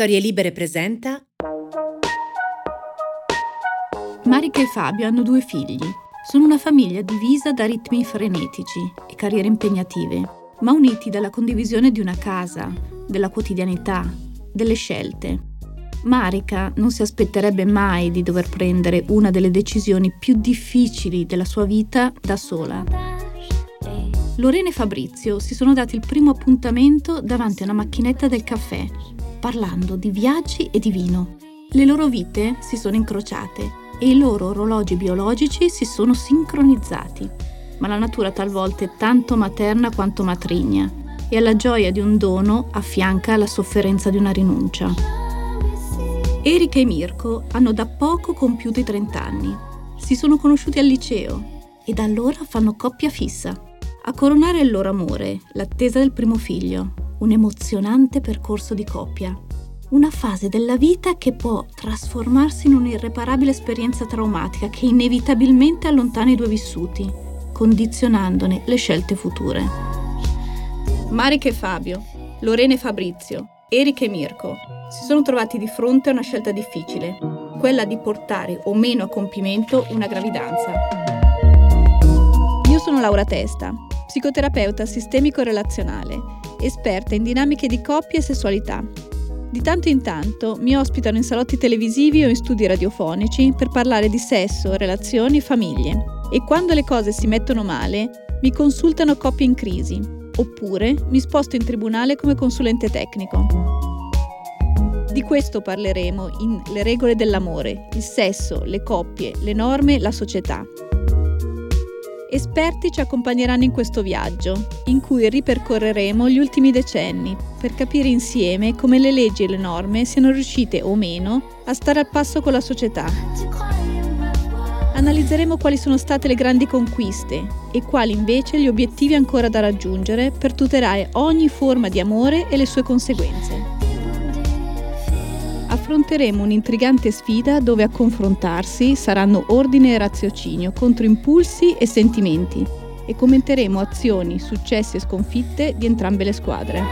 Storie Libere presenta Marica e Fabio hanno due figli. Sono una famiglia divisa da ritmi frenetici e carriere impegnative, ma uniti dalla condivisione di una casa, della quotidianità, delle scelte. Marica non si aspetterebbe mai di dover prendere una delle decisioni più difficili della sua vita da sola. Lorena e Fabrizio si sono dati il primo appuntamento davanti a una macchinetta del caffè parlando di viaggi e di vino. Le loro vite si sono incrociate e i loro orologi biologici si sono sincronizzati. Ma la natura talvolta è tanto materna quanto matrigna e alla gioia di un dono affianca la sofferenza di una rinuncia. Erika e Mirko hanno da poco compiuto i 30 anni. Si sono conosciuti al liceo e da allora fanno coppia fissa. A coronare il loro amore, l'attesa del primo figlio, un emozionante percorso di coppia, una fase della vita che può trasformarsi in un'irreparabile esperienza traumatica che inevitabilmente allontana i due vissuti, condizionandone le scelte future. Marica e Fabio, Lorena e Fabrizio, Erika e Mirko si sono trovati di fronte a una scelta difficile, quella di portare o meno a compimento una gravidanza. Io sono Laura Testa, psicoterapeuta sistemico-relazionale esperta in dinamiche di coppia e sessualità. Di tanto in tanto mi ospitano in salotti televisivi o in studi radiofonici per parlare di sesso, relazioni e famiglie. E quando le cose si mettono male, mi consultano coppie in crisi, oppure mi sposto in tribunale come consulente tecnico. Di questo parleremo in Le regole dell'amore, il sesso, le coppie, le norme, la società. Esperti ci accompagneranno in questo viaggio, in cui ripercorreremo gli ultimi decenni, per capire insieme come le leggi e le norme siano riuscite o meno a stare al passo con la società. Analizzeremo quali sono state le grandi conquiste e quali invece gli obiettivi ancora da raggiungere per tutelare ogni forma di amore e le sue conseguenze affronteremo un'intrigante sfida dove a confrontarsi saranno ordine e raziocinio contro impulsi e sentimenti e commenteremo azioni, successi e sconfitte di entrambe le squadre.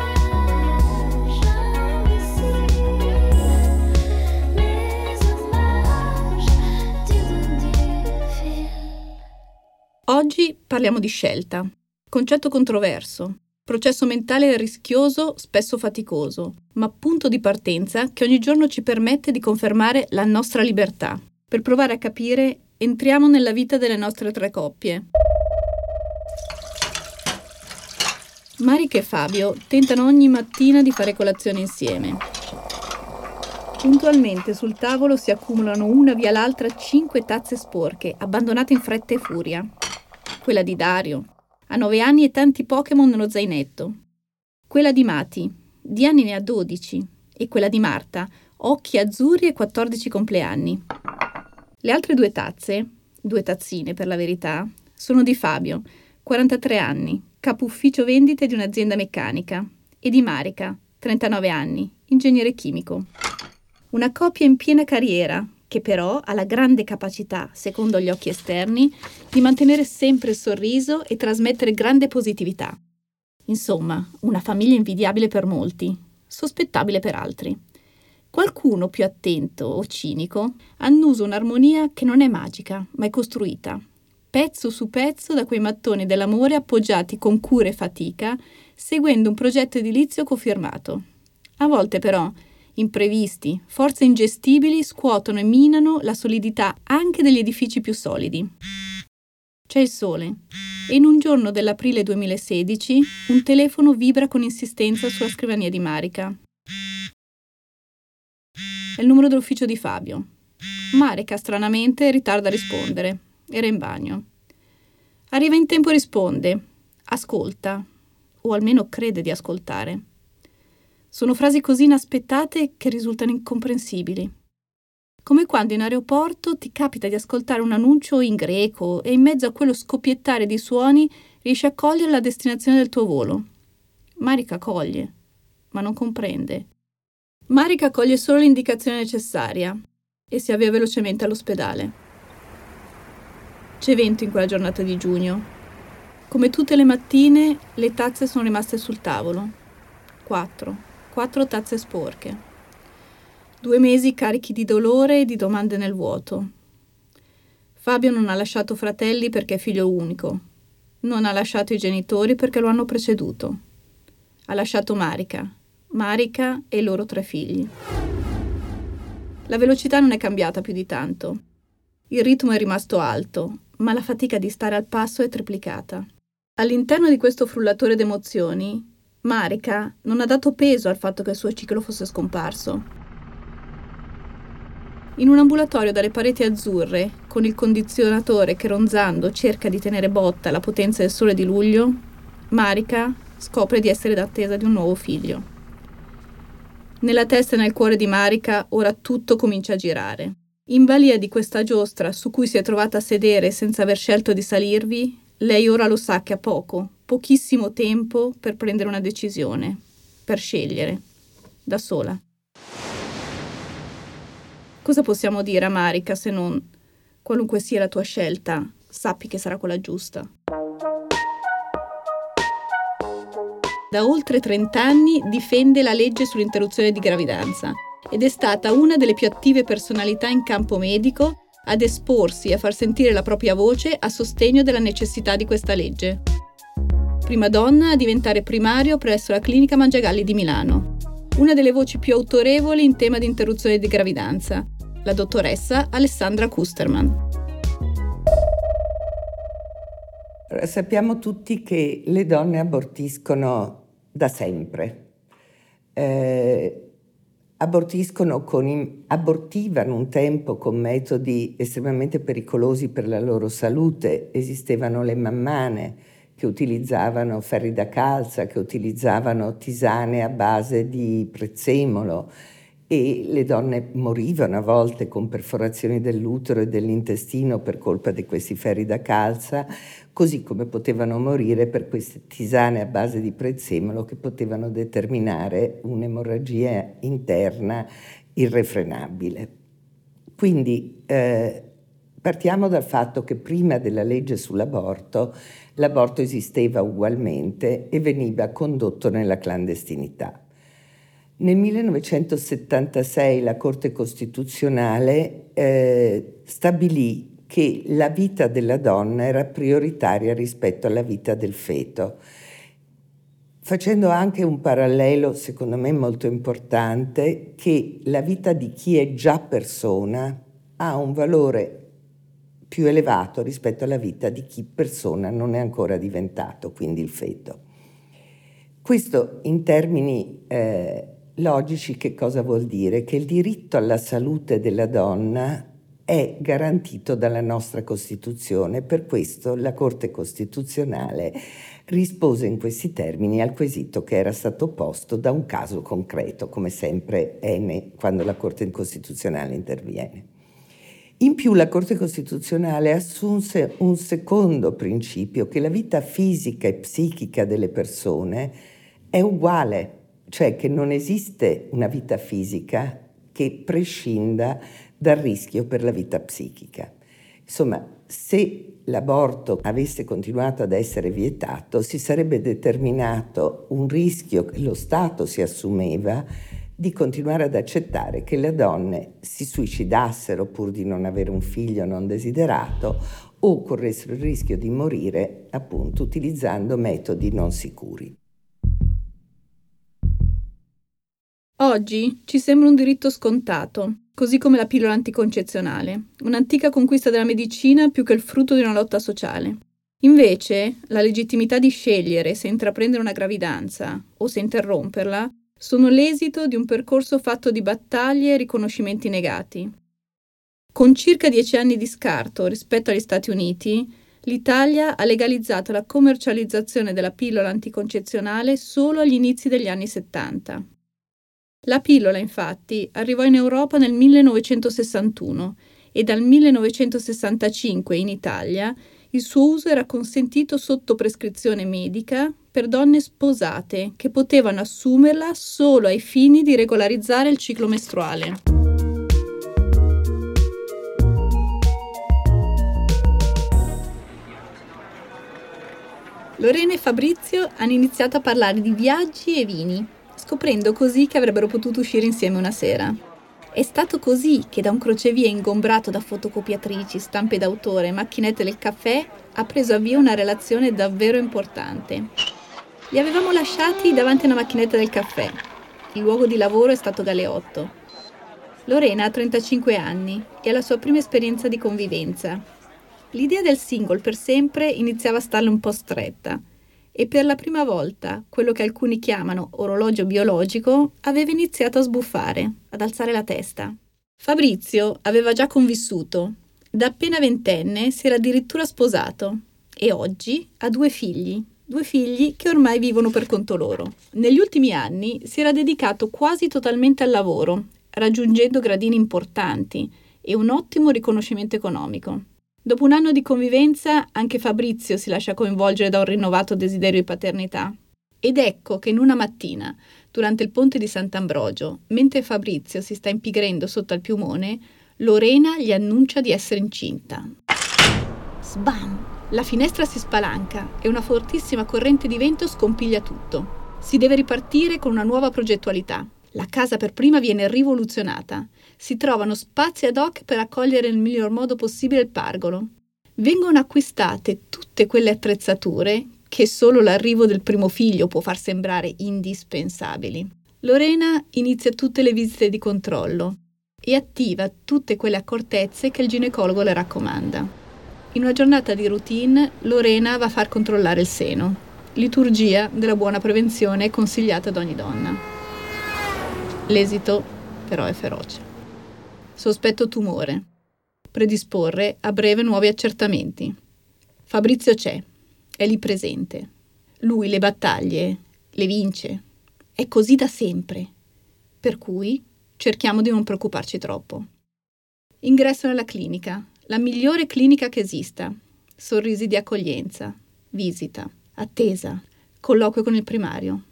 Oggi parliamo di scelta, concetto controverso, processo mentale rischioso, spesso faticoso, ma punto di partenza che ogni giorno ci permette di confermare la nostra libertà. Per provare a capire, entriamo nella vita delle nostre tre coppie. Marica e Fabio tentano ogni mattina di fare colazione insieme. Puntualmente sul tavolo si accumulano una via l'altra cinque tazze sporche, abbandonate in fretta e furia. Quella di Dario, ha nove anni e tanti Pokémon nello zainetto. Quella di Mati, di anni ne ha 12, e quella di Marta, occhi azzurri e 14 compleanni. Le altre due tazze, due tazzine per la verità, sono di Fabio, 43 anni, capo ufficio vendite di un'azienda meccanica, e di Marica, 39 anni, ingegnere chimico. Una coppia in piena carriera, che però ha la grande capacità, secondo gli occhi esterni, di mantenere sempre il sorriso e trasmettere grande positività. Insomma, una famiglia invidiabile per molti, sospettabile per altri. Qualcuno più attento o cinico annusa un'armonia che non è magica, ma è costruita, pezzo su pezzo da quei mattoni dell'amore appoggiati con cura e fatica, seguendo un progetto edilizio cofirmato. A volte però imprevisti, forze ingestibili scuotono e minano la solidità anche degli edifici più solidi. C'è il sole e in un giorno dell'aprile 2016 un telefono vibra con insistenza sulla scrivania di Marica. È il numero dell'ufficio di Fabio. Marica stranamente ritarda a rispondere. Era in bagno. Arriva in tempo e risponde. Ascolta, o almeno crede di ascoltare. Sono frasi così inaspettate che risultano incomprensibili. Come quando in aeroporto ti capita di ascoltare un annuncio in greco e in mezzo a quello scoppiettare di suoni riesci a cogliere la destinazione del tuo volo. Marica coglie, ma non comprende. Marica coglie solo l'indicazione necessaria e si avvia velocemente all'ospedale. C'è vento in quella giornata di giugno. Come tutte le mattine, le tazze sono rimaste sul tavolo. Quattro quattro tazze sporche. Due mesi carichi di dolore e di domande nel vuoto. Fabio non ha lasciato fratelli perché è figlio unico. Non ha lasciato i genitori perché lo hanno preceduto. Ha lasciato Marica, Marica e i loro tre figli. La velocità non è cambiata più di tanto. Il ritmo è rimasto alto, ma la fatica di stare al passo è triplicata. All'interno di questo frullatore d'emozioni, Marica non ha dato peso al fatto che il suo ciclo fosse scomparso. In un ambulatorio dalle pareti azzurre, con il condizionatore che ronzando cerca di tenere botta alla potenza del sole di luglio, Marica scopre di essere d'attesa di un nuovo figlio. Nella testa e nel cuore di Marica ora tutto comincia a girare. In balia di questa giostra su cui si è trovata a sedere senza aver scelto di salirvi, lei ora lo sa che ha poco, pochissimo tempo per prendere una decisione, per scegliere, da sola. Cosa possiamo dire a Marika se non qualunque sia la tua scelta, sappi che sarà quella giusta? Da oltre 30 anni difende la legge sull'interruzione di gravidanza ed è stata una delle più attive personalità in campo medico ad esporsi e a far sentire la propria voce a sostegno della necessità di questa legge. Prima donna a diventare primario presso la clinica Mangiagalli di Milano, una delle voci più autorevoli in tema di interruzione di gravidanza la dottoressa Alessandra Kusterman. Sappiamo tutti che le donne abortiscono da sempre. Eh, abortiscono con, abortivano un tempo con metodi estremamente pericolosi per la loro salute. Esistevano le mammane che utilizzavano ferri da calza, che utilizzavano tisane a base di prezzemolo e le donne morivano a volte con perforazioni dell'utero e dell'intestino per colpa di questi ferri da calza, così come potevano morire per queste tisane a base di prezzemolo che potevano determinare un'emorragia interna irrefrenabile. Quindi eh, partiamo dal fatto che prima della legge sull'aborto l'aborto esisteva ugualmente e veniva condotto nella clandestinità. Nel 1976 la Corte Costituzionale eh, stabilì che la vita della donna era prioritaria rispetto alla vita del feto, facendo anche un parallelo, secondo me molto importante, che la vita di chi è già persona ha un valore più elevato rispetto alla vita di chi persona non è ancora diventato, quindi il feto. Questo in termini eh, logici che cosa vuol dire? Che il diritto alla salute della donna è garantito dalla nostra Costituzione, per questo la Corte Costituzionale rispose in questi termini al quesito che era stato posto da un caso concreto, come sempre è quando la Corte Costituzionale interviene. In più la Corte Costituzionale assunse un secondo principio, che la vita fisica e psichica delle persone è uguale cioè che non esiste una vita fisica che prescinda dal rischio per la vita psichica. Insomma, se l'aborto avesse continuato ad essere vietato, si sarebbe determinato un rischio che lo Stato si assumeva di continuare ad accettare che le donne si suicidassero pur di non avere un figlio non desiderato o corressero il rischio di morire appunto utilizzando metodi non sicuri. Oggi ci sembra un diritto scontato, così come la pillola anticoncezionale, un'antica conquista della medicina più che il frutto di una lotta sociale. Invece, la legittimità di scegliere se intraprendere una gravidanza o se interromperla sono l'esito di un percorso fatto di battaglie e riconoscimenti negati. Con circa dieci anni di scarto rispetto agli Stati Uniti, l'Italia ha legalizzato la commercializzazione della pillola anticoncezionale solo agli inizi degli anni 70. La pillola, infatti, arrivò in Europa nel 1961 e dal 1965 in Italia il suo uso era consentito sotto prescrizione medica per donne sposate che potevano assumerla solo ai fini di regolarizzare il ciclo mestruale. Lorena e Fabrizio hanno iniziato a parlare di viaggi e vini scoprendo così che avrebbero potuto uscire insieme una sera. È stato così che da un crocevia ingombrato da fotocopiatrici, stampe d'autore e macchinette del caffè ha preso avvio una relazione davvero importante. Li avevamo lasciati davanti a una macchinetta del caffè. Il luogo di lavoro è stato Galeotto. Lorena ha 35 anni e ha la sua prima esperienza di convivenza. L'idea del single per sempre iniziava a starle un po' stretta e per la prima volta quello che alcuni chiamano orologio biologico aveva iniziato a sbuffare, ad alzare la testa. Fabrizio aveva già convissuto. Da appena ventenne si era addirittura sposato e oggi ha due figli, due figli che ormai vivono per conto loro. Negli ultimi anni si era dedicato quasi totalmente al lavoro, raggiungendo gradini importanti e un ottimo riconoscimento economico. Dopo un anno di convivenza anche Fabrizio si lascia coinvolgere da un rinnovato desiderio di paternità. Ed ecco che in una mattina, durante il ponte di Sant'Ambrogio, mentre Fabrizio si sta impigrendo sotto al piumone, Lorena gli annuncia di essere incinta. Sbam! La finestra si spalanca e una fortissima corrente di vento scompiglia tutto. Si deve ripartire con una nuova progettualità. La casa per prima viene rivoluzionata. Si trovano spazi ad hoc per accogliere nel miglior modo possibile il pargolo. Vengono acquistate tutte quelle attrezzature che solo l'arrivo del primo figlio può far sembrare indispensabili. Lorena inizia tutte le visite di controllo e attiva tutte quelle accortezze che il ginecologo le raccomanda. In una giornata di routine, Lorena va a far controllare il seno, liturgia della buona prevenzione consigliata ad ogni donna. L'esito però è feroce. Sospetto tumore. Predisporre a breve nuovi accertamenti. Fabrizio c'è, è lì presente. Lui le battaglie le vince. È così da sempre. Per cui cerchiamo di non preoccuparci troppo. Ingresso nella clinica, la migliore clinica che esista. Sorrisi di accoglienza, visita, attesa, colloquio con il primario.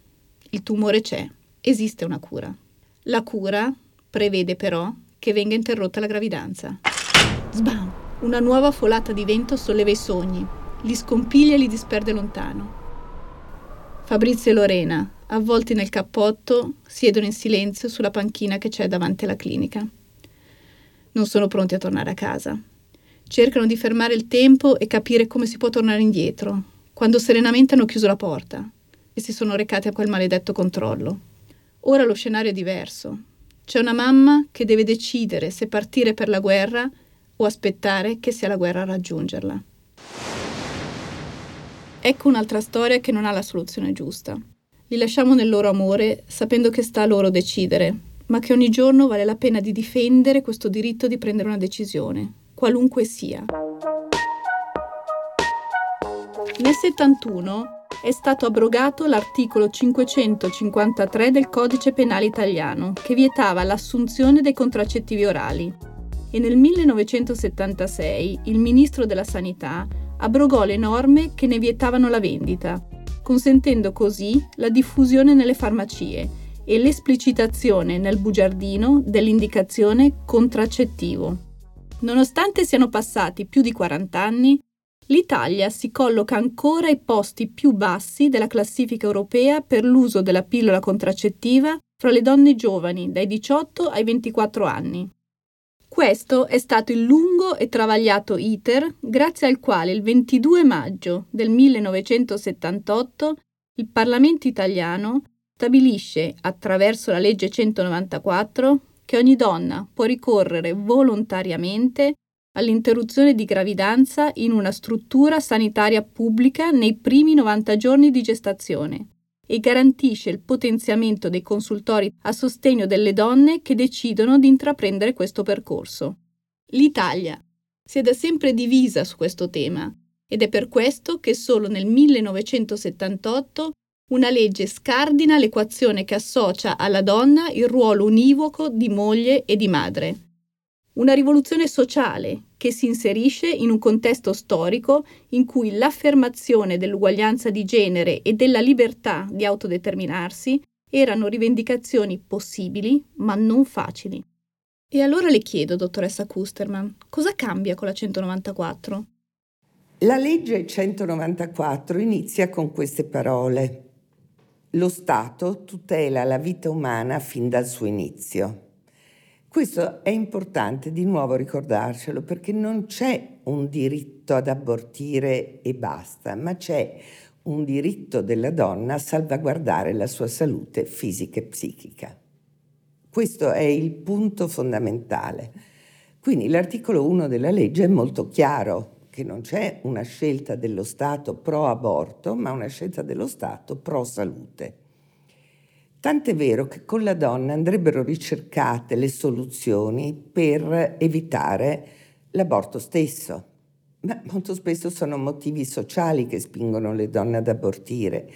Il tumore c'è, esiste una cura. La cura prevede però che venga interrotta la gravidanza. Sbam! Una nuova folata di vento solleva i sogni, li scompiglia e li disperde lontano. Fabrizio e Lorena, avvolti nel cappotto, siedono in silenzio sulla panchina che c'è davanti alla clinica. Non sono pronti a tornare a casa. Cercano di fermare il tempo e capire come si può tornare indietro, quando serenamente hanno chiuso la porta e si sono recati a quel maledetto controllo. Ora lo scenario è diverso. C'è una mamma che deve decidere se partire per la guerra o aspettare che sia la guerra a raggiungerla. Ecco un'altra storia che non ha la soluzione giusta. Li lasciamo nel loro amore sapendo che sta a loro decidere, ma che ogni giorno vale la pena di difendere questo diritto di prendere una decisione, qualunque sia. Nel 71 è stato abrogato l'articolo 553 del Codice Penale Italiano, che vietava l'assunzione dei contraccettivi orali. E nel 1976 il Ministro della Sanità abrogò le norme che ne vietavano la vendita, consentendo così la diffusione nelle farmacie e l'esplicitazione nel bugiardino dell'indicazione contraccettivo. Nonostante siano passati più di 40 anni, l'Italia si colloca ancora ai posti più bassi della classifica europea per l'uso della pillola contraccettiva fra le donne giovani dai 18 ai 24 anni. Questo è stato il lungo e travagliato iter grazie al quale il 22 maggio del 1978 il Parlamento italiano stabilisce, attraverso la legge 194, che ogni donna può ricorrere volontariamente all'interruzione di gravidanza in una struttura sanitaria pubblica nei primi 90 giorni di gestazione e garantisce il potenziamento dei consultori a sostegno delle donne che decidono di intraprendere questo percorso. L'Italia si è da sempre divisa su questo tema ed è per questo che solo nel 1978 una legge scardina l'equazione che associa alla donna il ruolo univoco di moglie e di madre. Una rivoluzione sociale che si inserisce in un contesto storico in cui l'affermazione dell'uguaglianza di genere e della libertà di autodeterminarsi erano rivendicazioni possibili ma non facili. E allora le chiedo, dottoressa Kusterman, cosa cambia con la 194? La legge 194 inizia con queste parole. Lo Stato tutela la vita umana fin dal suo inizio. Questo è importante di nuovo ricordarcelo perché non c'è un diritto ad abortire e basta, ma c'è un diritto della donna a salvaguardare la sua salute fisica e psichica. Questo è il punto fondamentale. Quindi l'articolo 1 della legge è molto chiaro che non c'è una scelta dello Stato pro aborto, ma una scelta dello Stato pro salute. Tant'è vero che con la donna andrebbero ricercate le soluzioni per evitare l'aborto stesso. Ma molto spesso sono motivi sociali che spingono le donne ad abortire,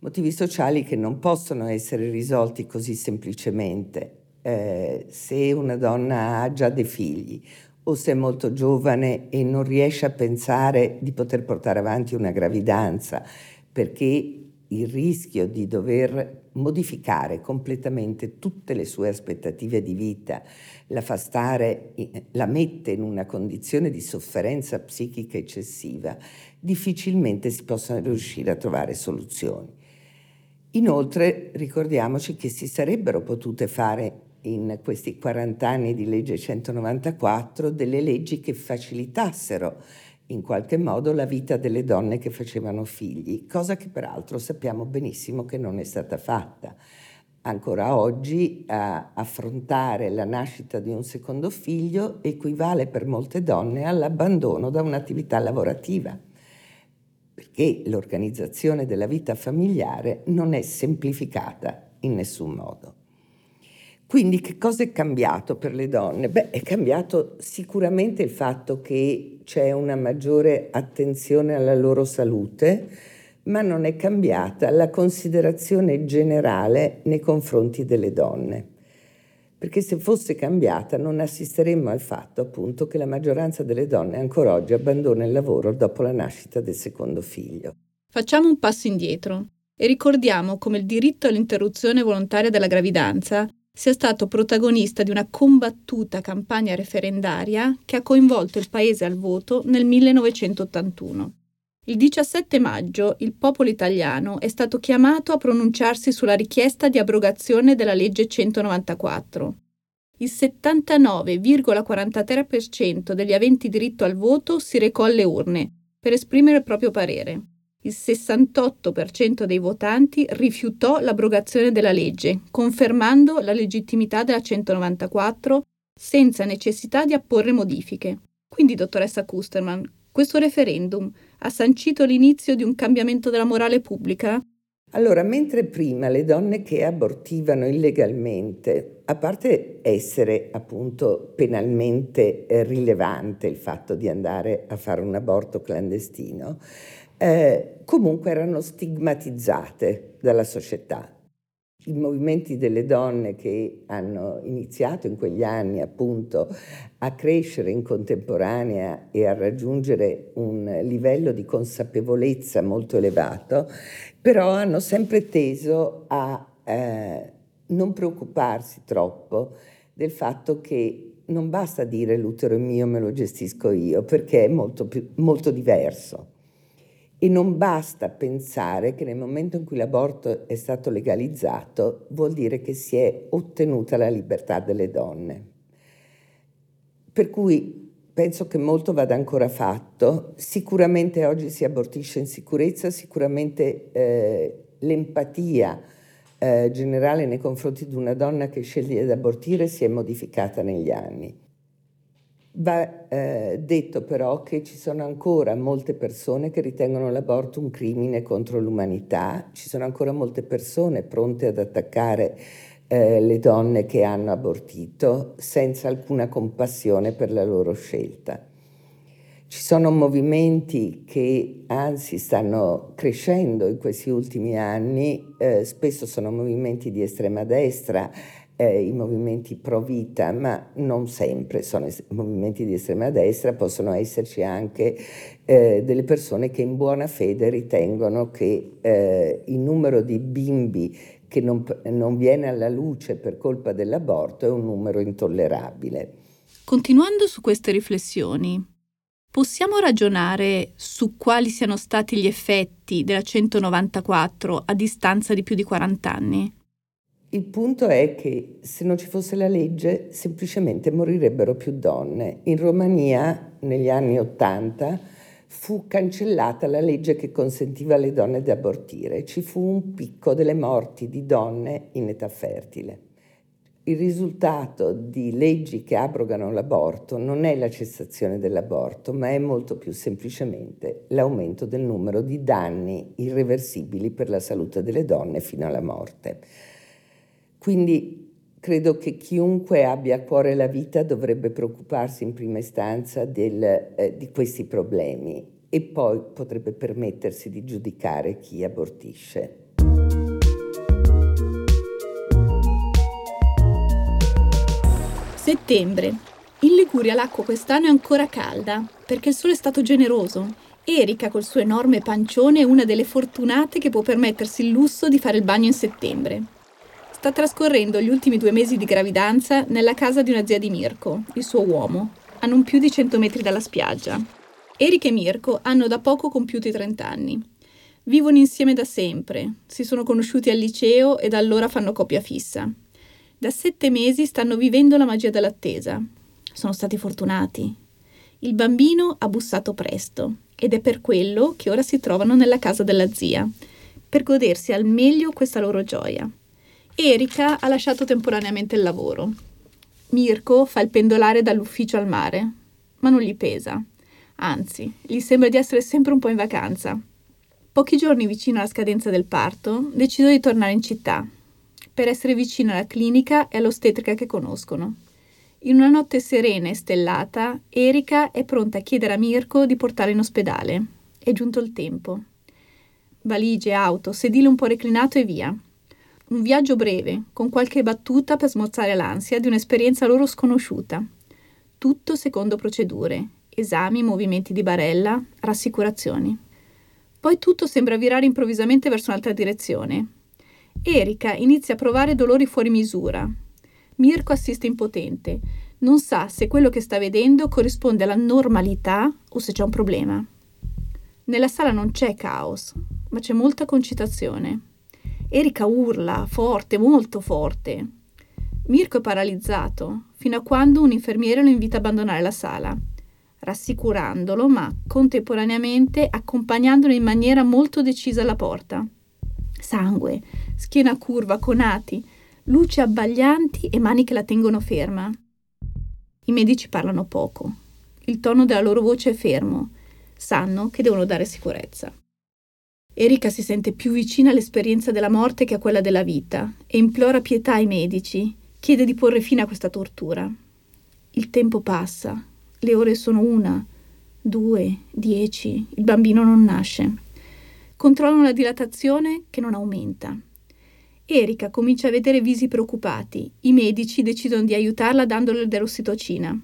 motivi sociali che non possono essere risolti così semplicemente. Eh, se una donna ha già dei figli o se è molto giovane e non riesce a pensare di poter portare avanti una gravidanza perché il rischio di dover modificare completamente tutte le sue aspettative di vita, la fa stare, la mette in una condizione di sofferenza psichica eccessiva, difficilmente si possono riuscire a trovare soluzioni. Inoltre ricordiamoci che si sarebbero potute fare in questi 40 anni di legge 194 delle leggi che facilitassero in qualche modo la vita delle donne che facevano figli, cosa che peraltro sappiamo benissimo che non è stata fatta. Ancora oggi a affrontare la nascita di un secondo figlio equivale per molte donne all'abbandono da un'attività lavorativa, perché l'organizzazione della vita familiare non è semplificata in nessun modo. Quindi che cosa è cambiato per le donne? Beh, è cambiato sicuramente il fatto che c'è una maggiore attenzione alla loro salute, ma non è cambiata la considerazione generale nei confronti delle donne. Perché se fosse cambiata non assisteremmo al fatto appunto che la maggioranza delle donne ancora oggi abbandona il lavoro dopo la nascita del secondo figlio. Facciamo un passo indietro e ricordiamo come il diritto all'interruzione volontaria della gravidanza sia stato protagonista di una combattuta campagna referendaria che ha coinvolto il paese al voto nel 1981. Il 17 maggio il popolo italiano è stato chiamato a pronunciarsi sulla richiesta di abrogazione della legge 194. Il 79,43% degli aventi diritto al voto si recò alle urne per esprimere il proprio parere il 68% dei votanti rifiutò l'abrogazione della legge, confermando la legittimità della 194 senza necessità di apporre modifiche. Quindi, dottoressa Kusterman, questo referendum ha sancito l'inizio di un cambiamento della morale pubblica? Allora, mentre prima le donne che abortivano illegalmente, a parte essere appunto penalmente eh, rilevante il fatto di andare a fare un aborto clandestino, eh, comunque erano stigmatizzate dalla società. I movimenti delle donne che hanno iniziato in quegli anni appunto a crescere in contemporanea e a raggiungere un livello di consapevolezza molto elevato, però hanno sempre teso a eh, non preoccuparsi troppo del fatto che non basta dire l'utero è mio, me lo gestisco io, perché è molto, più, molto diverso. E non basta pensare che nel momento in cui l'aborto è stato legalizzato vuol dire che si è ottenuta la libertà delle donne. Per cui penso che molto vada ancora fatto. Sicuramente oggi si abortisce in sicurezza, sicuramente eh, l'empatia eh, generale nei confronti di una donna che sceglie di abortire si è modificata negli anni. Va eh, detto però che ci sono ancora molte persone che ritengono l'aborto un crimine contro l'umanità, ci sono ancora molte persone pronte ad attaccare eh, le donne che hanno abortito senza alcuna compassione per la loro scelta. Ci sono movimenti che anzi stanno crescendo in questi ultimi anni, eh, spesso sono movimenti di estrema destra eh, i movimenti pro vita, ma non sempre sono es- movimenti di estrema destra, possono esserci anche eh, delle persone che in buona fede ritengono che eh, il numero di bimbi che non, non viene alla luce per colpa dell'aborto è un numero intollerabile. Continuando su queste riflessioni, possiamo ragionare su quali siano stati gli effetti della 194 a distanza di più di 40 anni? Il punto è che se non ci fosse la legge semplicemente morirebbero più donne. In Romania negli anni Ottanta fu cancellata la legge che consentiva alle donne di abortire. Ci fu un picco delle morti di donne in età fertile. Il risultato di leggi che abrogano l'aborto non è la cessazione dell'aborto, ma è molto più semplicemente l'aumento del numero di danni irreversibili per la salute delle donne fino alla morte. Quindi credo che chiunque abbia a cuore la vita dovrebbe preoccuparsi in prima istanza del, eh, di questi problemi e poi potrebbe permettersi di giudicare chi abortisce. Settembre. In Liguria l'acqua quest'anno è ancora calda perché il sole è stato generoso. Erika col suo enorme pancione è una delle fortunate che può permettersi il lusso di fare il bagno in settembre. Sta trascorrendo gli ultimi due mesi di gravidanza nella casa di una zia di Mirko, il suo uomo, a non più di 100 metri dalla spiaggia. Erika e Mirko hanno da poco compiuto i 30 anni. Vivono insieme da sempre, si sono conosciuti al liceo e da allora fanno coppia fissa. Da sette mesi stanno vivendo la magia dell'attesa. Sono stati fortunati. Il bambino ha bussato presto ed è per quello che ora si trovano nella casa della zia, per godersi al meglio questa loro gioia. Erika ha lasciato temporaneamente il lavoro. Mirko fa il pendolare dall'ufficio al mare, ma non gli pesa. Anzi, gli sembra di essere sempre un po' in vacanza. Pochi giorni vicino alla scadenza del parto, decido di tornare in città, per essere vicino alla clinica e all'ostetrica che conoscono. In una notte serena e stellata, Erika è pronta a chiedere a Mirko di portarla in ospedale. È giunto il tempo. Valigie, auto, sedile un po' reclinato e via. Un viaggio breve, con qualche battuta per smorzare l'ansia di un'esperienza loro sconosciuta. Tutto secondo procedure, esami, movimenti di barella, rassicurazioni. Poi tutto sembra virare improvvisamente verso un'altra direzione. Erika inizia a provare dolori fuori misura. Mirko assiste impotente. Non sa se quello che sta vedendo corrisponde alla normalità o se c'è un problema. Nella sala non c'è caos, ma c'è molta concitazione. Erika urla, forte, molto forte. Mirko è paralizzato, fino a quando un infermiere lo invita a abbandonare la sala, rassicurandolo, ma contemporaneamente accompagnandolo in maniera molto decisa alla porta. Sangue, schiena curva, conati, luci abbaglianti e mani che la tengono ferma. I medici parlano poco. Il tono della loro voce è fermo. Sanno che devono dare sicurezza. Erika si sente più vicina all'esperienza della morte che a quella della vita e implora pietà ai medici, chiede di porre fine a questa tortura. Il tempo passa, le ore sono una, due, dieci, il bambino non nasce. Controllano la dilatazione che non aumenta. Erika comincia a vedere visi preoccupati. I medici decidono di aiutarla dandole dell'ossitocina.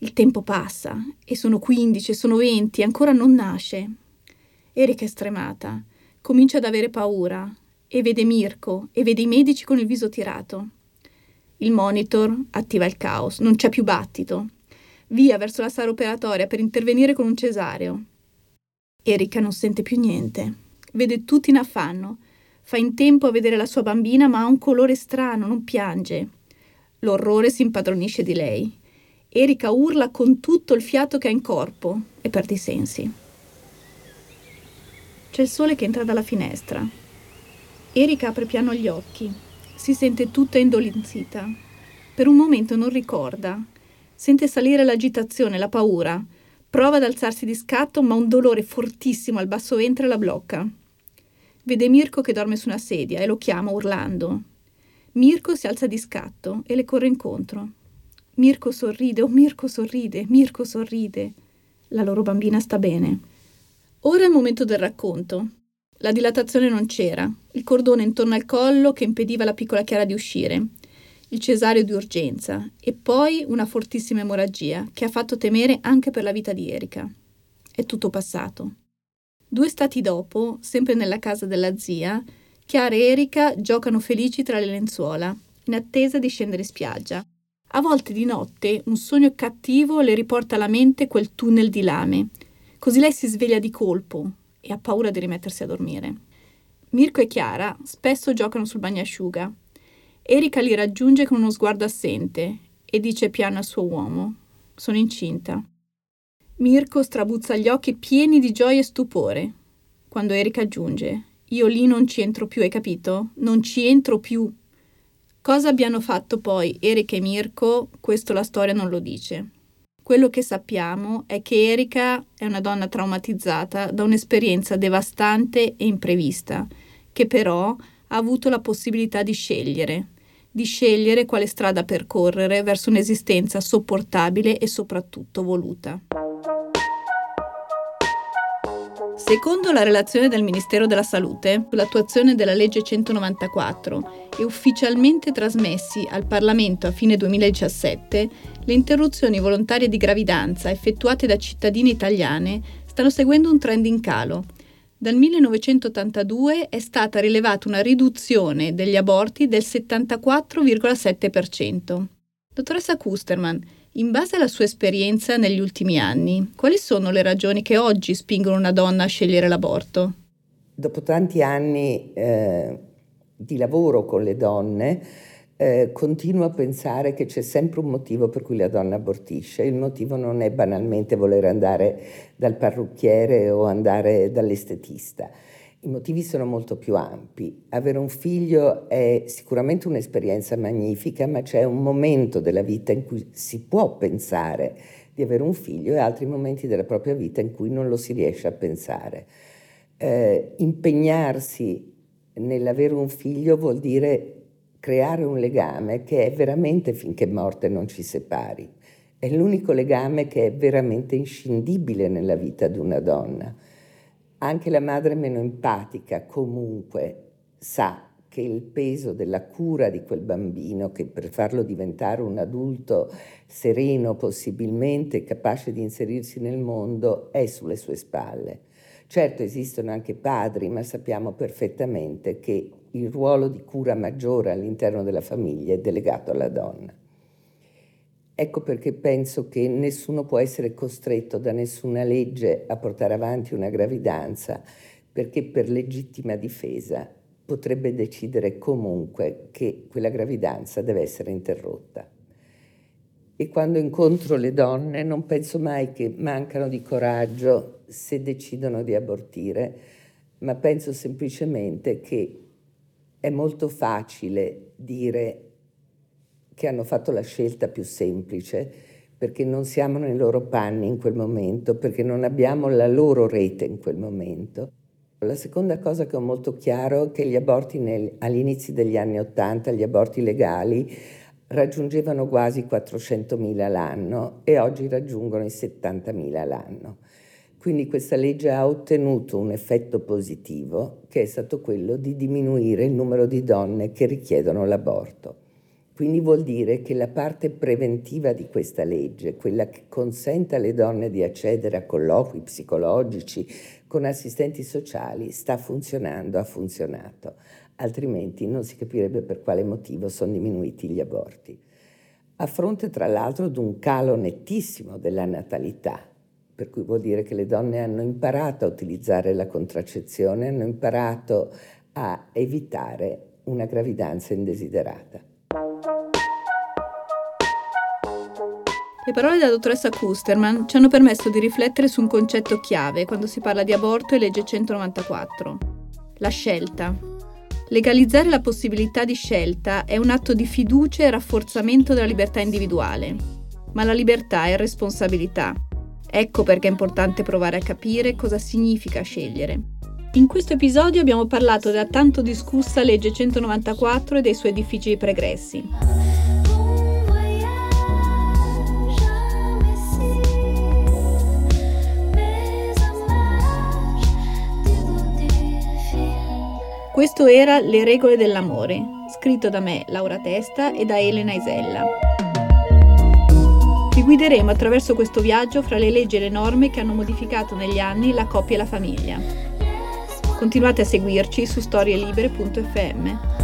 Il tempo passa e sono 15, sono 20, ancora non nasce. Erika è stremata comincia ad avere paura e vede Mirko e vede i medici con il viso tirato. Il monitor attiva il caos, non c'è più battito. Via verso la sala operatoria per intervenire con un cesareo. Erika non sente più niente. Vede tutti in affanno. Fa in tempo a vedere la sua bambina, ma ha un colore strano, non piange. L'orrore si impadronisce di lei. Erika urla con tutto il fiato che ha in corpo e perde i sensi. C'è il sole che entra dalla finestra. Erika apre piano gli occhi. Si sente tutta indolenzita. Per un momento non ricorda. Sente salire l'agitazione, la paura. Prova ad alzarsi di scatto, ma un dolore fortissimo al basso ventre la blocca. Vede Mirko che dorme su una sedia e lo chiama urlando. Mirko si alza di scatto e le corre incontro. Mirko sorride, oh Mirko sorride, Mirko sorride. La loro bambina sta bene. Ora è il momento del racconto. La dilatazione non c'era, il cordone intorno al collo che impediva alla piccola Chiara di uscire, il cesareo di urgenza e poi una fortissima emorragia che ha fatto temere anche per la vita di Erika. È tutto passato. Due stati dopo, sempre nella casa della zia, Chiara e Erika giocano felici tra le lenzuola, in attesa di scendere spiaggia. A volte di notte un sogno cattivo le riporta alla mente quel tunnel di lame, Così lei si sveglia di colpo e ha paura di rimettersi a dormire. Mirko e Chiara spesso giocano sul bagnasciuga. Erika li raggiunge con uno sguardo assente e dice piano al suo uomo: Sono incinta. Mirko strabuzza gli occhi pieni di gioia e stupore. Quando Erika aggiunge: Io lì non ci entro più, hai capito? Non ci entro più. Cosa abbiano fatto poi Erika e Mirko, questo la storia non lo dice. Quello che sappiamo è che Erika è una donna traumatizzata da un'esperienza devastante e imprevista, che però ha avuto la possibilità di scegliere, di scegliere quale strada percorrere verso un'esistenza sopportabile e soprattutto voluta. Secondo la relazione del Ministero della Salute sull'attuazione della legge 194 e ufficialmente trasmessi al Parlamento a fine 2017, le interruzioni volontarie di gravidanza effettuate da cittadine italiane stanno seguendo un trend in calo. Dal 1982 è stata rilevata una riduzione degli aborti del 74,7%. Dottoressa Kusterman, in base alla sua esperienza negli ultimi anni, quali sono le ragioni che oggi spingono una donna a scegliere l'aborto? Dopo tanti anni eh, di lavoro con le donne, eh, continuo a pensare che c'è sempre un motivo per cui la donna abortisce. Il motivo non è banalmente voler andare dal parrucchiere o andare dall'estetista i motivi sono molto più ampi. Avere un figlio è sicuramente un'esperienza magnifica, ma c'è un momento della vita in cui si può pensare di avere un figlio e altri momenti della propria vita in cui non lo si riesce a pensare. Eh, impegnarsi nell'avere un figlio vuol dire creare un legame che è veramente finché morte non ci separi. È l'unico legame che è veramente inscindibile nella vita di una donna. Anche la madre meno empatica comunque sa che il peso della cura di quel bambino, che per farlo diventare un adulto sereno possibilmente, capace di inserirsi nel mondo, è sulle sue spalle. Certo esistono anche padri, ma sappiamo perfettamente che il ruolo di cura maggiore all'interno della famiglia è delegato alla donna. Ecco perché penso che nessuno può essere costretto da nessuna legge a portare avanti una gravidanza, perché per legittima difesa potrebbe decidere comunque che quella gravidanza deve essere interrotta. E quando incontro le donne non penso mai che mancano di coraggio se decidono di abortire, ma penso semplicemente che è molto facile dire che hanno fatto la scelta più semplice perché non siamo nei loro panni in quel momento, perché non abbiamo la loro rete in quel momento. La seconda cosa che ho molto chiaro è che gli aborti nel, all'inizio degli anni Ottanta, gli aborti legali, raggiungevano quasi 400.000 l'anno e oggi raggiungono i 70.000 l'anno. Quindi questa legge ha ottenuto un effetto positivo che è stato quello di diminuire il numero di donne che richiedono l'aborto. Quindi vuol dire che la parte preventiva di questa legge, quella che consente alle donne di accedere a colloqui psicologici con assistenti sociali, sta funzionando, ha funzionato, altrimenti non si capirebbe per quale motivo sono diminuiti gli aborti. A fronte tra l'altro di un calo nettissimo della natalità, per cui vuol dire che le donne hanno imparato a utilizzare la contraccezione, hanno imparato a evitare una gravidanza indesiderata. Le parole della dottoressa Kusterman ci hanno permesso di riflettere su un concetto chiave quando si parla di aborto e legge 194. La scelta. Legalizzare la possibilità di scelta è un atto di fiducia e rafforzamento della libertà individuale. Ma la libertà è responsabilità. Ecco perché è importante provare a capire cosa significa scegliere. In questo episodio abbiamo parlato della tanto discussa legge 194 e dei suoi difficili pregressi. Questo era Le regole dell'amore, scritto da me, Laura Testa, e da Elena Isella. Vi guideremo attraverso questo viaggio fra le leggi e le norme che hanno modificato negli anni la coppia e la famiglia. Continuate a seguirci su storielibere.fm.